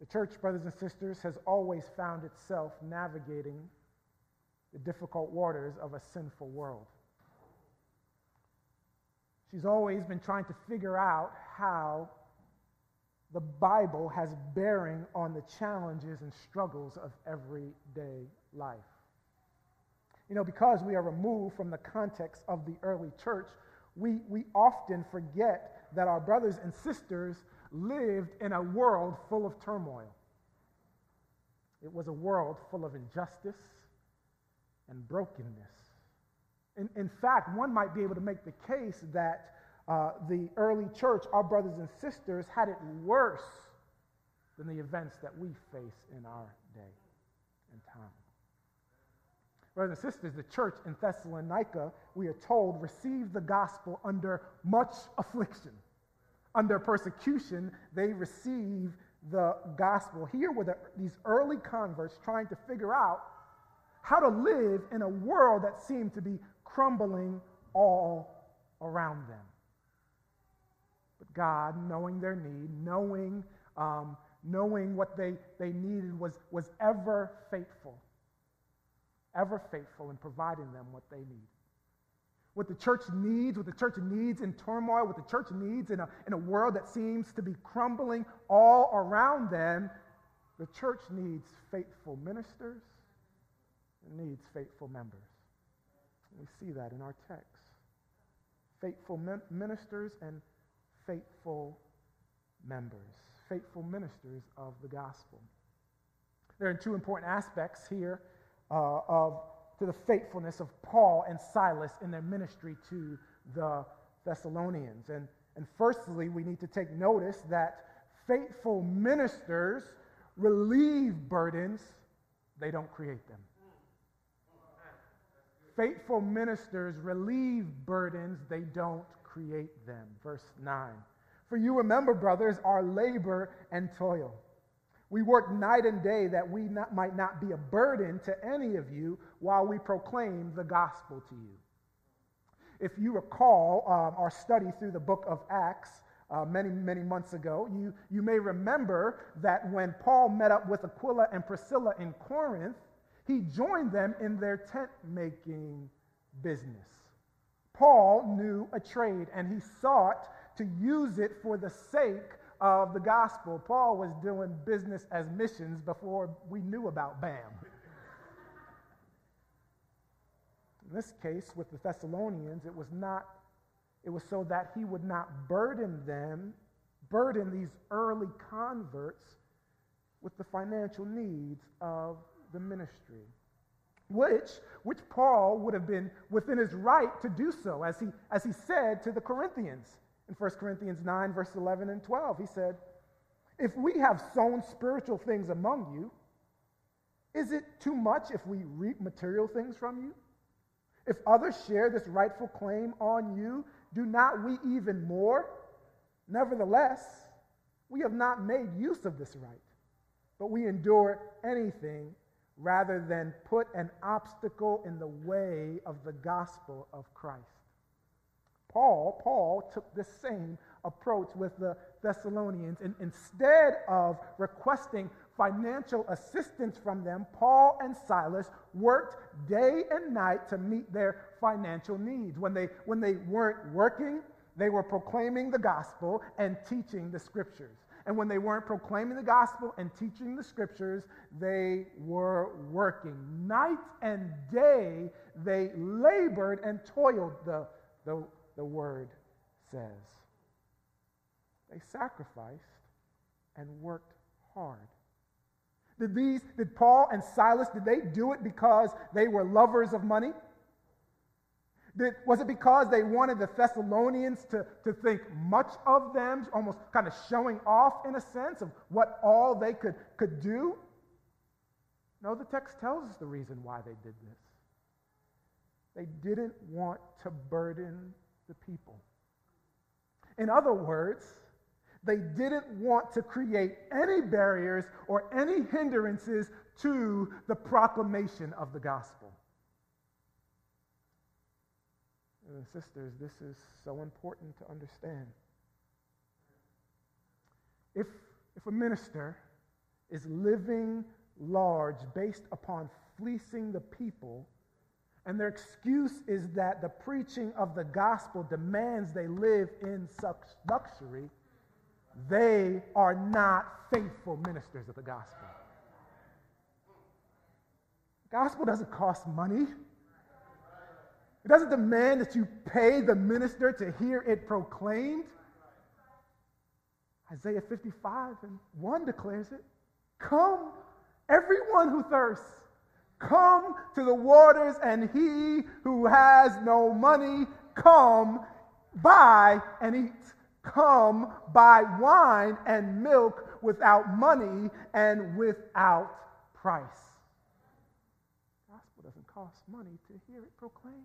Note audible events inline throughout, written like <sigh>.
The church, brothers and sisters, has always found itself navigating the difficult waters of a sinful world. She's always been trying to figure out how the Bible has bearing on the challenges and struggles of everyday life. You know, because we are removed from the context of the early church, we, we often forget that our brothers and sisters lived in a world full of turmoil. It was a world full of injustice and brokenness. In, in fact, one might be able to make the case that uh, the early church, our brothers and sisters, had it worse than the events that we face in our day and time. Brothers and sisters, the church in Thessalonica, we are told, received the gospel under much affliction. Under persecution, they receive the gospel. Here were the, these early converts trying to figure out how to live in a world that seemed to be crumbling all around them. But God, knowing their need, knowing, um, knowing what they, they needed, was, was ever faithful ever faithful in providing them what they need. What the church needs, what the church needs in turmoil, what the church needs in a, in a world that seems to be crumbling all around them, the church needs faithful ministers and needs faithful members. We see that in our text. Faithful ministers and faithful members, faithful ministers of the gospel. There are two important aspects here uh, of, to the faithfulness of Paul and Silas in their ministry to the Thessalonians. And, and firstly, we need to take notice that faithful ministers relieve burdens, they don't create them. Faithful ministers relieve burdens, they don't create them. Verse 9. For you remember, brothers, our labor and toil we work night and day that we not, might not be a burden to any of you while we proclaim the gospel to you. If you recall um, our study through the book of Acts uh, many, many months ago, you, you may remember that when Paul met up with Aquila and Priscilla in Corinth, he joined them in their tent making business. Paul knew a trade and he sought to use it for the sake of the gospel. Paul was doing business as missions before we knew about BAM. In this case, with the Thessalonians, it was not, it was so that he would not burden them, burden these early converts with the financial needs of the ministry. Which, which Paul would have been within his right to do so, as he, as he said to the Corinthians in 1 Corinthians 9, verse 11 and 12. He said, If we have sown spiritual things among you, is it too much if we reap material things from you? If others share this rightful claim on you, do not we even more? Nevertheless, we have not made use of this right, but we endure anything rather than put an obstacle in the way of the gospel of Christ. Paul, Paul took the same approach with the Thessalonians. And instead of requesting financial assistance from them, Paul and Silas worked day and night to meet their financial needs. When they, when they weren't working, they were proclaiming the gospel and teaching the scriptures. And when they weren't proclaiming the gospel and teaching the scriptures, they were working. Night and day, they labored and toiled, the, the the word says. They sacrificed and worked hard. Did these, did Paul and Silas, did they do it because they were lovers of money? Did, was it because they wanted the Thessalonians to, to think much of them, almost kind of showing off in a sense of what all they could, could do? No, the text tells us the reason why they did this. They didn't want to burden the people. In other words, they didn't want to create any barriers or any hindrances to the proclamation of the gospel. And sisters, this is so important to understand. If, if a minister is living large based upon fleecing the people. And their excuse is that the preaching of the gospel demands they live in such luxury. They are not faithful ministers of the gospel. Gospel doesn't cost money. It doesn't demand that you pay the minister to hear it proclaimed. Isaiah 55 and 1 declares it Come, everyone who thirsts, come to the waters, and he who has no money, come, buy and eat. Come, buy wine and milk without money and without price. The gospel doesn't cost money to hear it proclaimed.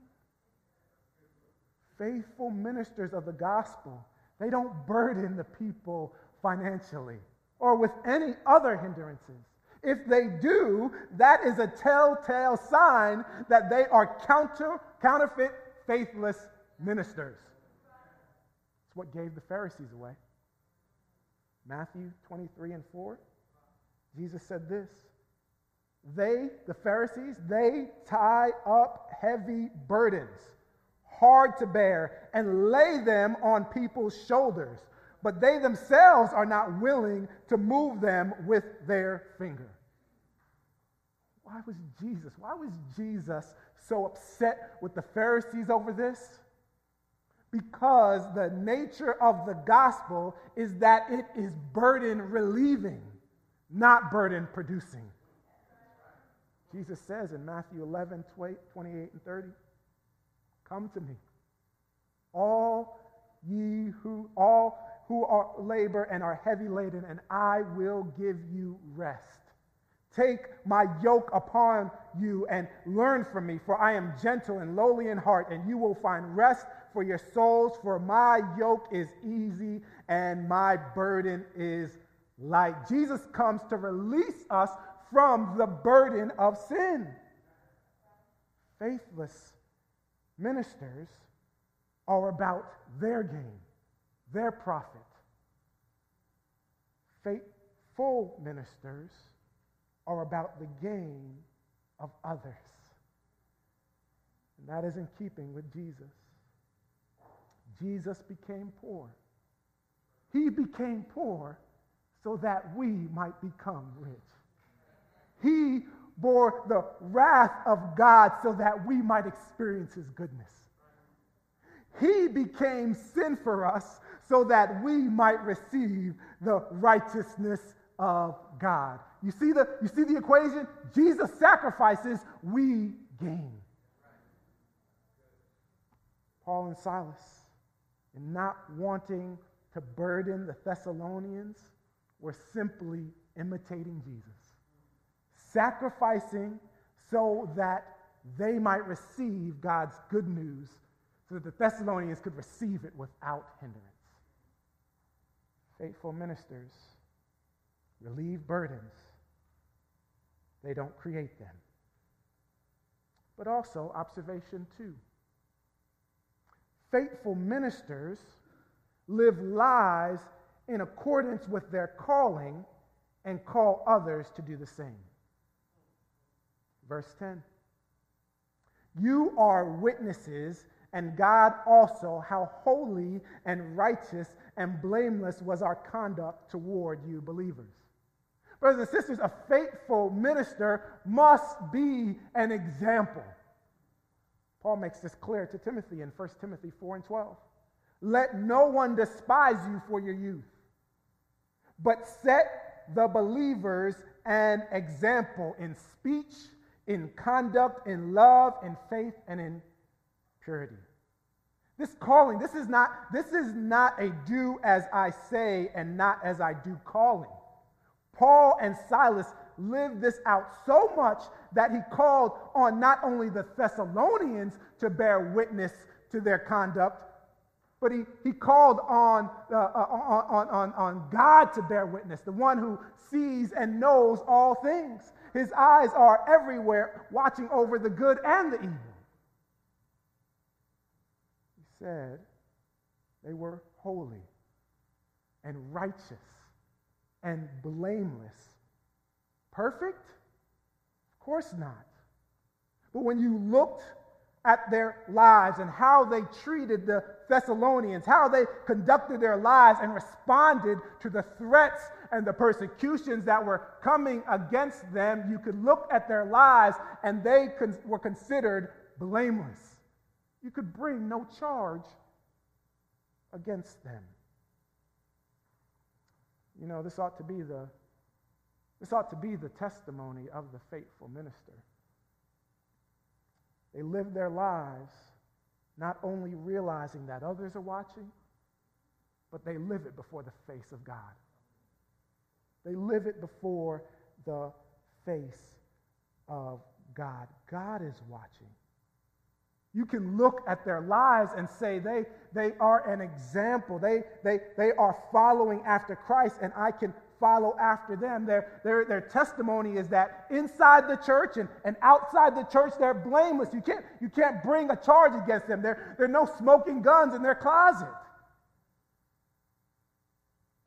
Faithful ministers of the gospel they don't burden the people financially or with any other hindrances. If they do, that is a telltale sign that they are counter, counterfeit, faithless ministers. It's what gave the Pharisees away. Matthew 23 and 4, Jesus said this They, the Pharisees, they tie up heavy burdens hard to bear and lay them on people's shoulders, but they themselves are not willing to move them with their finger. Why was Jesus, why was Jesus so upset with the Pharisees over this? Because the nature of the gospel is that it is burden relieving, not burden producing. Jesus says in Matthew 11, 28 and 30, Come to me. All ye who all who are labor and are heavy laden, and I will give you rest. Take my yoke upon you and learn from me, for I am gentle and lowly in heart, and you will find rest for your souls. For my yoke is easy and my burden is light. Jesus comes to release us from the burden of sin. Faithless Ministers are about their gain, their profit. Faithful ministers are about the gain of others. And that is in keeping with Jesus. Jesus became poor. He became poor so that we might become rich. He bore the wrath of God so that we might experience his goodness. He became sin for us so that we might receive the righteousness of God. You see the, you see the equation? Jesus sacrifices, we gain. Paul and Silas, in not wanting to burden the Thessalonians, were simply imitating Jesus sacrificing so that they might receive God's good news, so that the Thessalonians could receive it without hindrance. Faithful ministers relieve burdens, they don't create them. But also, observation two faithful ministers live lives in accordance with their calling and call others to do the same. Verse 10. You are witnesses, and God also, how holy and righteous and blameless was our conduct toward you believers. Brothers and sisters, a faithful minister must be an example. Paul makes this clear to Timothy in 1 Timothy 4 and 12. Let no one despise you for your youth, but set the believers an example in speech in conduct, in love, in faith, and in purity. This calling, this is not, this is not a do as I say and not as I do calling. Paul and Silas lived this out so much that he called on not only the Thessalonians to bear witness to their conduct, but he, he called on, uh, uh on, on, on God to bear witness, the one who sees and knows all things. His eyes are everywhere, watching over the good and the evil. He said they were holy and righteous and blameless Perfect? Of course not. But when you looked at their lives and how they treated the Thessalonians, how they conducted their lives and responded to the threats and the persecutions that were coming against them, you could look at their lives and they con- were considered blameless. You could bring no charge against them. You know, this ought to be the this ought to be the testimony of the faithful minister. They live their lives not only realizing that others are watching, but they live it before the face of God. They live it before the face of God. God is watching. You can look at their lives and say they, they are an example. They, they, they are following after Christ, and I can follow after them. Their, their, their testimony is that inside the church and, and outside the church, they're blameless. You can't, you can't bring a charge against them. There, there are no smoking guns in their closet.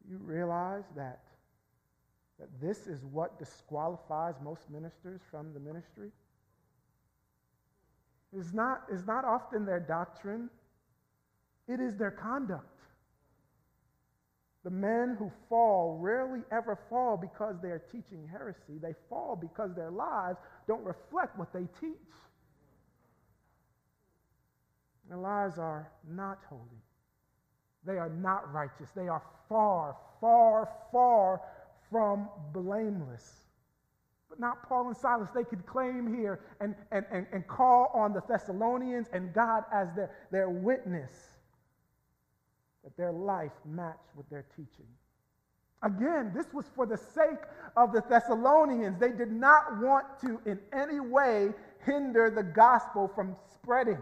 You realize that, that this is what disqualifies most ministers from the ministry? It's not, it's not often their doctrine, it is their conduct. The men who fall rarely ever fall because they are teaching heresy. They fall because their lives don't reflect what they teach. Their lives are not holy. They are not righteous. They are far, far, far from blameless. But not Paul and Silas. They could claim here and, and, and, and call on the Thessalonians and God as their, their witness that their life matched with their teaching. Again, this was for the sake of the Thessalonians. They did not want to in any way hinder the gospel from spreading.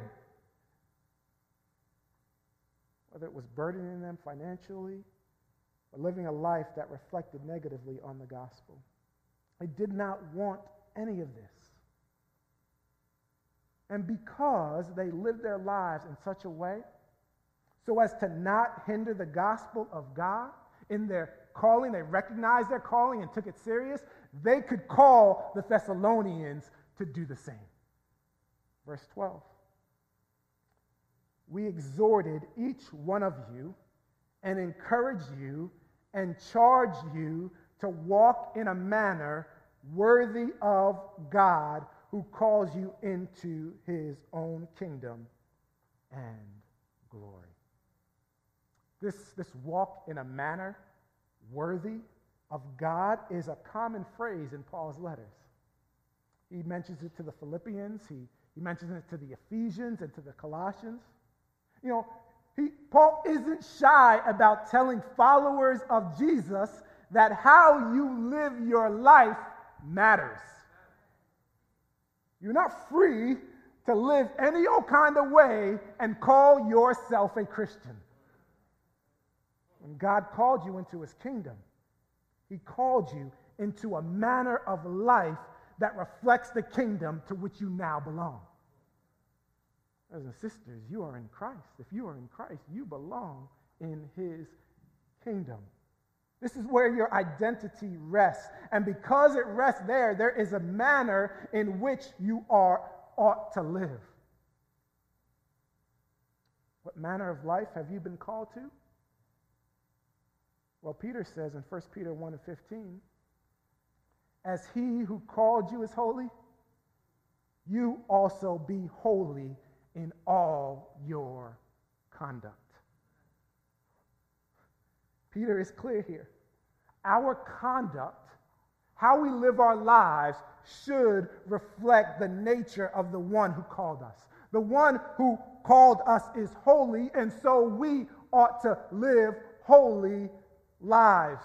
Whether it was burdening them financially or living a life that reflected negatively on the gospel. They did not want any of this. And because they lived their lives in such a way so as to not hinder the gospel of God in their calling. They recognized their calling and took it serious. They could call the Thessalonians to do the same. Verse 12. We exhorted each one of you and encouraged you and charged you to walk in a manner worthy of God who calls you into his own kingdom and glory. This, this walk in a manner worthy of God is a common phrase in Paul's letters. He mentions it to the Philippians, he, he mentions it to the Ephesians and to the Colossians. You know, he, Paul isn't shy about telling followers of Jesus that how you live your life matters. You're not free to live any old kind of way and call yourself a Christian. When God called you into his kingdom, he called you into a manner of life that reflects the kingdom to which you now belong. Brothers and sisters, you are in Christ. If you are in Christ, you belong in his kingdom. This is where your identity rests. And because it rests there, there is a manner in which you are ought to live. What manner of life have you been called to? Well, Peter says in 1 Peter 1 and 15, as he who called you is holy, you also be holy in all your conduct. Peter is clear here. Our conduct, how we live our lives, should reflect the nature of the one who called us. The one who called us is holy, and so we ought to live holy lives.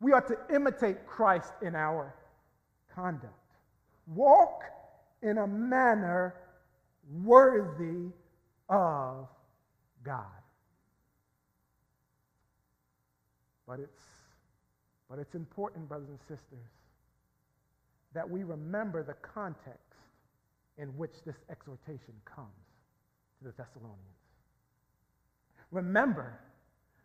We ought to imitate Christ in our conduct. Walk in a manner worthy of God. But it's, but it's important, brothers and sisters, that we remember the context in which this exhortation comes to the Thessalonians. Remember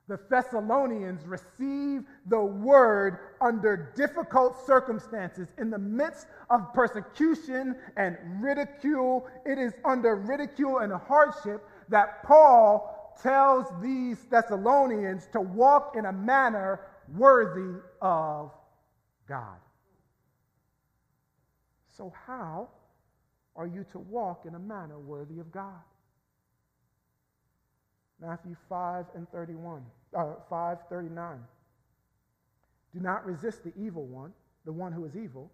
The Thessalonians received the word under difficult circumstances. In the midst of persecution and ridicule, it is under ridicule and hardship that Paul tells these Thessalonians to walk in a manner worthy of God. So, how are you to walk in a manner worthy of God? Matthew 5 and 31, uh, 5 39. Do not resist the evil one, the one who is evil,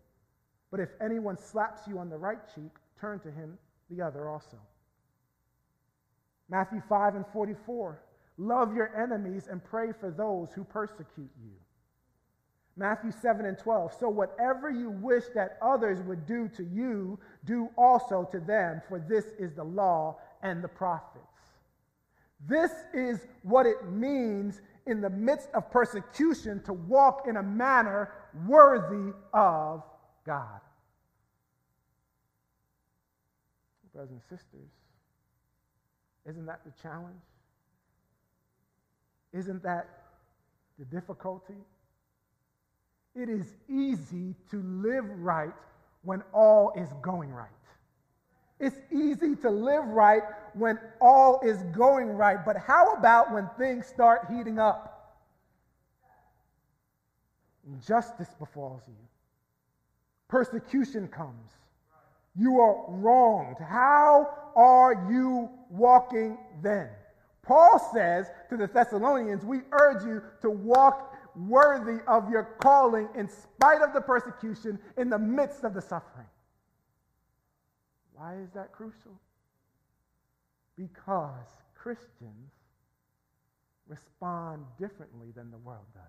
but if anyone slaps you on the right cheek, turn to him the other also. Matthew 5 and 44. Love your enemies and pray for those who persecute you. Matthew 7 and 12. So whatever you wish that others would do to you, do also to them, for this is the law and the prophets. This is what it means in the midst of persecution to walk in a manner worthy of God. Brothers and sisters, isn't that the challenge? Isn't that the difficulty? It is easy to live right when all is going right. It's easy to live right when all is going right, but how about when things start heating up? Injustice befalls you, persecution comes, you are wronged. How are you walking then? Paul says to the Thessalonians, We urge you to walk worthy of your calling in spite of the persecution, in the midst of the suffering. Why is that crucial? Because Christians respond differently than the world does.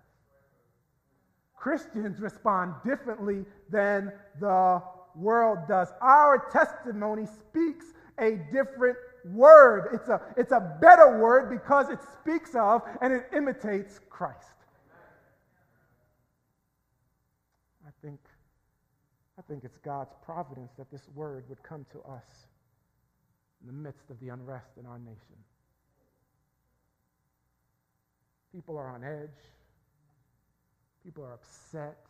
Christians respond differently than the world does. Our testimony speaks a different word. It's a, it's a better word because it speaks of and it imitates Christ. I think, I think it's God's providence that this word would come to us in the midst of the unrest in our nation. People are on edge. People are upset.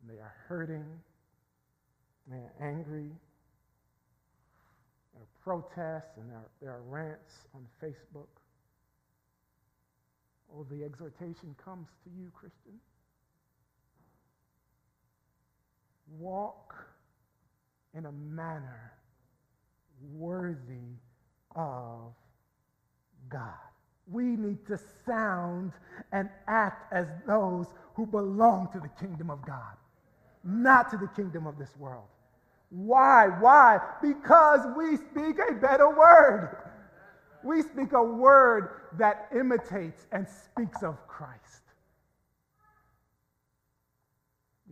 And they are hurting. They are angry. There are protests and there are, there are rants on Facebook. Oh, the exhortation comes to you, Christian. Walk in a manner worthy of God. We need to sound and act as those who belong to the kingdom of God, not to the kingdom of this world. Why? Why? Because we speak a better word. We speak a word that imitates and speaks of Christ.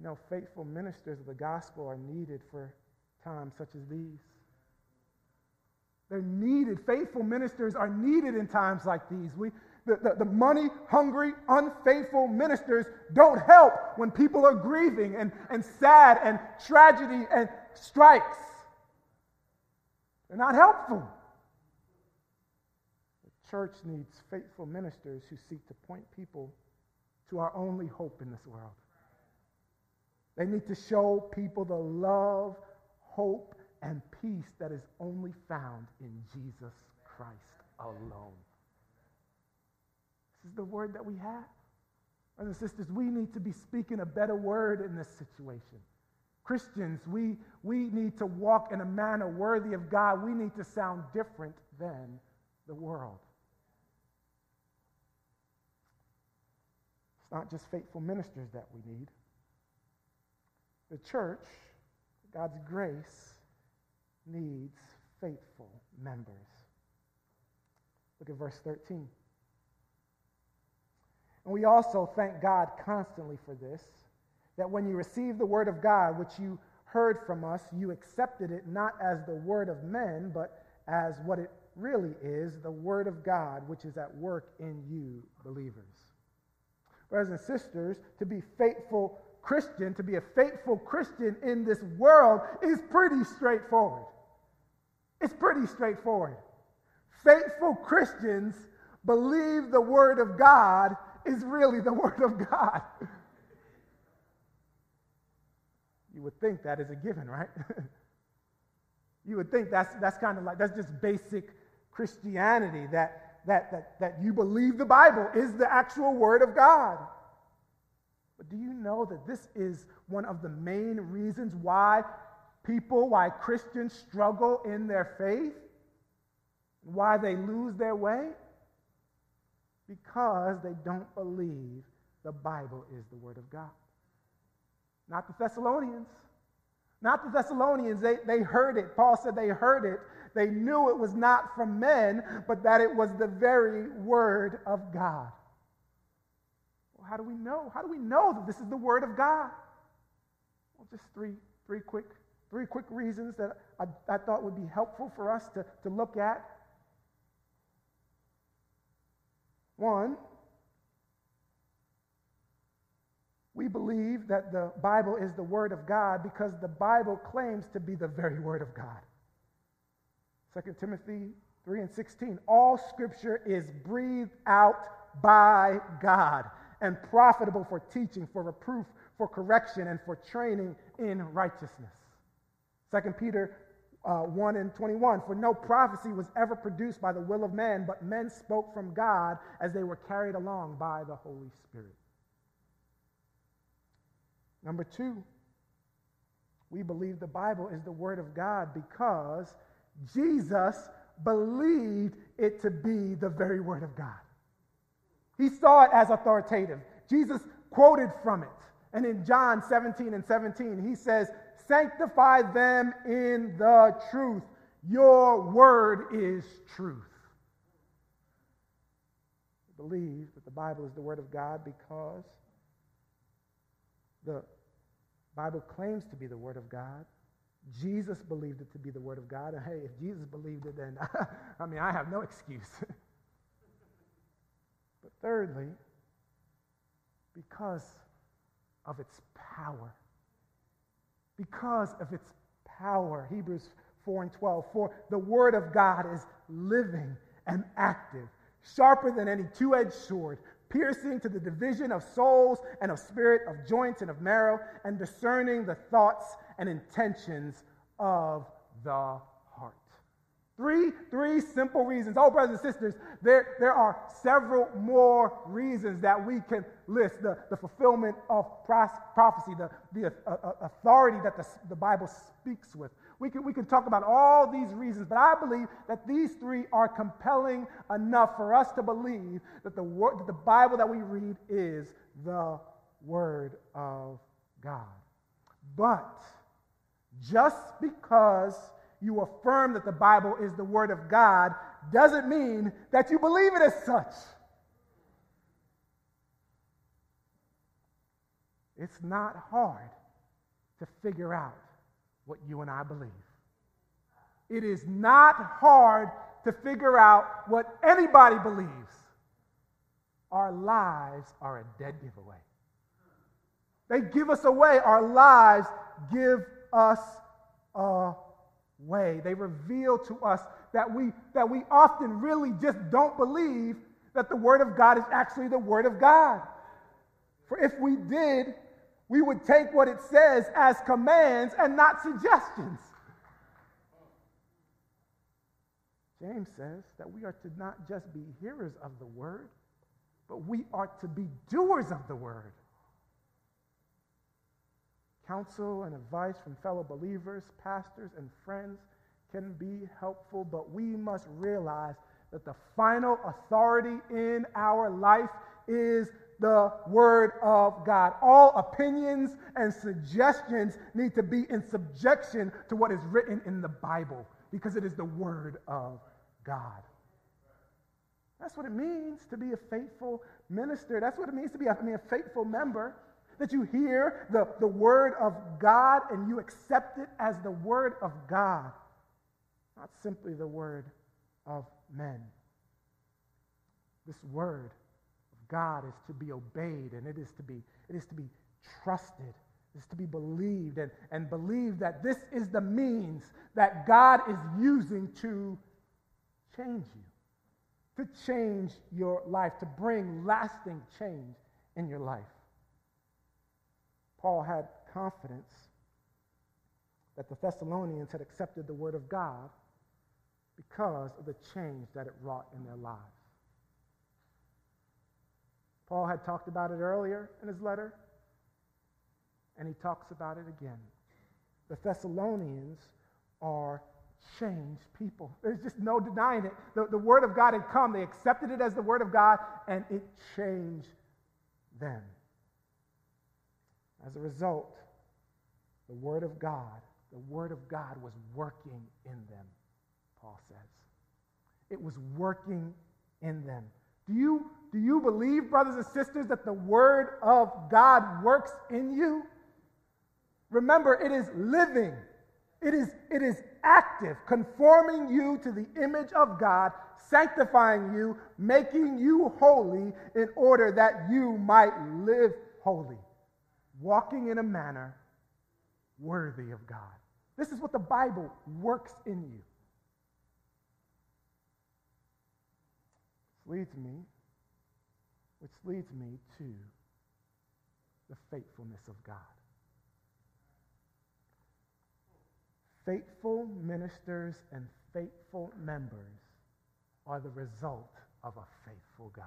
You know, faithful ministers of the gospel are needed for times such as these. They're needed. Faithful ministers are needed in times like these. We, the, the, the money hungry, unfaithful ministers don't help when people are grieving and, and sad and tragedy and strikes. They're not helpful. The church needs faithful ministers who seek to point people to our only hope in this world. They need to show people the love, hope, and peace that is only found in Jesus Christ alone. This is the word that we have. Brothers and sisters, we need to be speaking a better word in this situation. Christians, we, we need to walk in a manner worthy of God. We need to sound different than the world. It's not just faithful ministers that we need. The church, God's grace, needs faithful members. Look at verse 13. And we also thank God constantly for this that when you received the word of God, which you heard from us, you accepted it not as the word of men, but as what it really is the word of God, which is at work in you, believers. Brothers and sisters, to be faithful Christian, to be a faithful Christian in this world is pretty straightforward. It's pretty straightforward. Faithful Christians believe the Word of God is really the <laughs> Word of God. You would think that is a given, right? <laughs> you would think that's, that's kind of like, that's just basic Christianity, that, that, that, that you believe the Bible is the actual Word of God. But do you know that this is one of the main reasons why people, why Christians struggle in their faith? Why they lose their way? Because they don't believe the Bible is the Word of God. Not the Thessalonians. Not the Thessalonians. They, they heard it. Paul said they heard it. They knew it was not from men, but that it was the very Word of God. Well, how do we know? How do we know that this is the Word of God? Well, just three, three, quick, three quick reasons that I, I thought would be helpful for us to, to look at. One, we believe that the Bible is the Word of God because the Bible claims to be the very Word of God. 2 Timothy 3 and 16. All scripture is breathed out by God and profitable for teaching, for reproof, for correction, and for training in righteousness. 2 Peter uh, 1 and 21. For no prophecy was ever produced by the will of man, but men spoke from God as they were carried along by the Holy Spirit. Number two, we believe the Bible is the Word of God because Jesus believed it to be the very Word of God. He saw it as authoritative. Jesus quoted from it. And in John 17 and 17, he says, Sanctify them in the truth. Your word is truth. We believe that the Bible is the Word of God because the Bible claims to be the Word of God. Jesus believed it to be the Word of God. And hey, if Jesus believed it, then <laughs> I mean, I have no excuse. <laughs> thirdly, because of its power. Because of its power. Hebrews 4 and 12. For the Word of God is living and active, sharper than any two edged sword piercing to the division of souls and of spirit, of joints and of marrow, and discerning the thoughts and intentions of the. Three, three simple reasons. Oh, brothers and sisters, there, there are several more reasons that we can list. The, the fulfillment of prophecy, the, the uh, uh, authority that the, the Bible speaks with, we can, we can talk about all these reasons, but I believe that these three are compelling enough for us to believe that the, word, that the Bible that we read is the Word of God. But just because you affirm that the Bible is the Word of God doesn't mean that you believe it as such. It's not hard to figure out what you and I believe. It is not hard to figure out what anybody believes. Our lives are a dead giveaway. They give us away. Our lives give us away. They reveal to us that we, that we often really just don't believe that the Word of God is actually the Word of God. For if we did, we would take what it says as commands and not suggestions. James says that we are to not just be hearers of the word, but we are to be doers of the word. Counsel and advice from fellow believers, pastors, and friends can be helpful, but we must realize that the final authority in our life is the Word of God. All opinions and suggestions need to be in subjection to what is written in the Bible because it is the Word of God. That's what it means to be a faithful minister. That's what it means to be a, I mean, a faithful member. That you hear the, the Word of God and you accept it as the Word of God, not simply the Word of men. This Word of God is to be obeyed and it is to be, it is to be trusted, it is to be believed and, and believe that this is the means that God is using to change you. to change your life, to bring lasting change in your life. Paul had confidence that the Thessalonians had accepted the word of God because of the change that it wrought in their lives. Paul had talked about it earlier in his letter, and he talks about it again. The Thessalonians are changed people. There's just no denying it. The, the Word of God had come, they accepted it as the Word of God, and it changed them. As a result, the Word of God, the Word of God was working in them, Paul says. It was working in them. Do you, do you believe, brothers and sisters, that the Word of God works in you? Remember, it is living, it is, it is active, conforming you to the image of God, sanctifying you, making you holy in order that you might live holy, walking in a manner worthy of God. This is what the Bible works in you. Which leads me, which leads me to the faithfulness of God. Faithful ministers and faithful members are the result of a faithful God.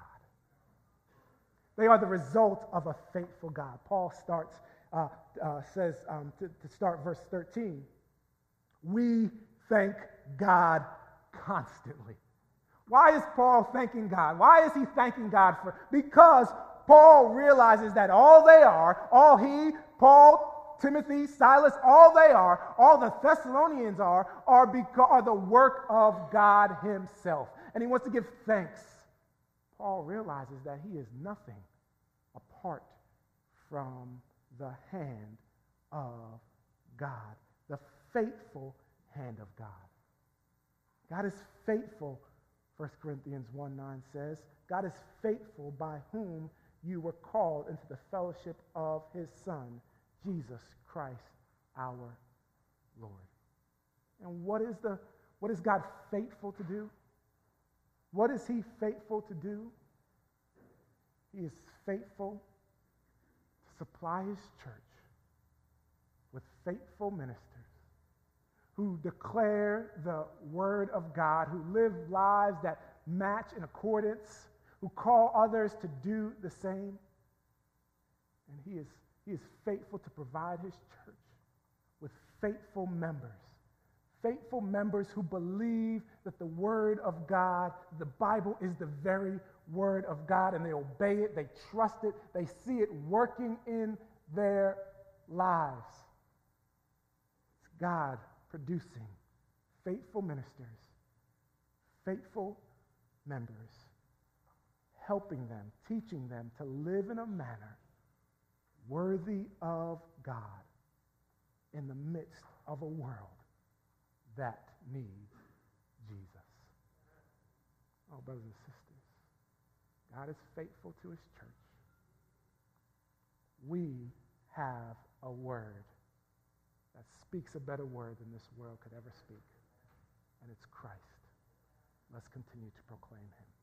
They are the result of a faithful God. Paul starts, uh, uh, says um, to, to start verse 13, we thank God constantly. Why is Paul thanking God? Why is he thanking God for? Because Paul realizes that all they are, all he, Paul, Timothy, Silas, all they are, all the Thessalonians are, are, are the work of God Himself. And he wants to give thanks. Paul realizes that he is nothing apart from the hand of God, the faithful hand of God. God is faithful, 1 Corinthians 1 9 says. God is faithful by whom you were called into the fellowship of his Son Jesus Christ our Lord. And what is, the, what is God faithful to do? What is He faithful to do? He is faithful to supply His church with faithful ministers who declare the Word of God, who live lives that match in accordance, who call others to do the same. And He is he is faithful to provide his church with faithful members. Faithful members who believe that the Word of God, the Bible, is the very Word of God, and they obey it, they trust it, they see it working in their lives. It's God producing faithful ministers, faithful members, helping them, teaching them to live in a manner worthy of God in the midst of a world that needs Jesus. Oh, brothers and sisters, God is faithful to his church. We have a word that speaks a better word than this world could ever speak, and it's Christ. Let's continue to proclaim him.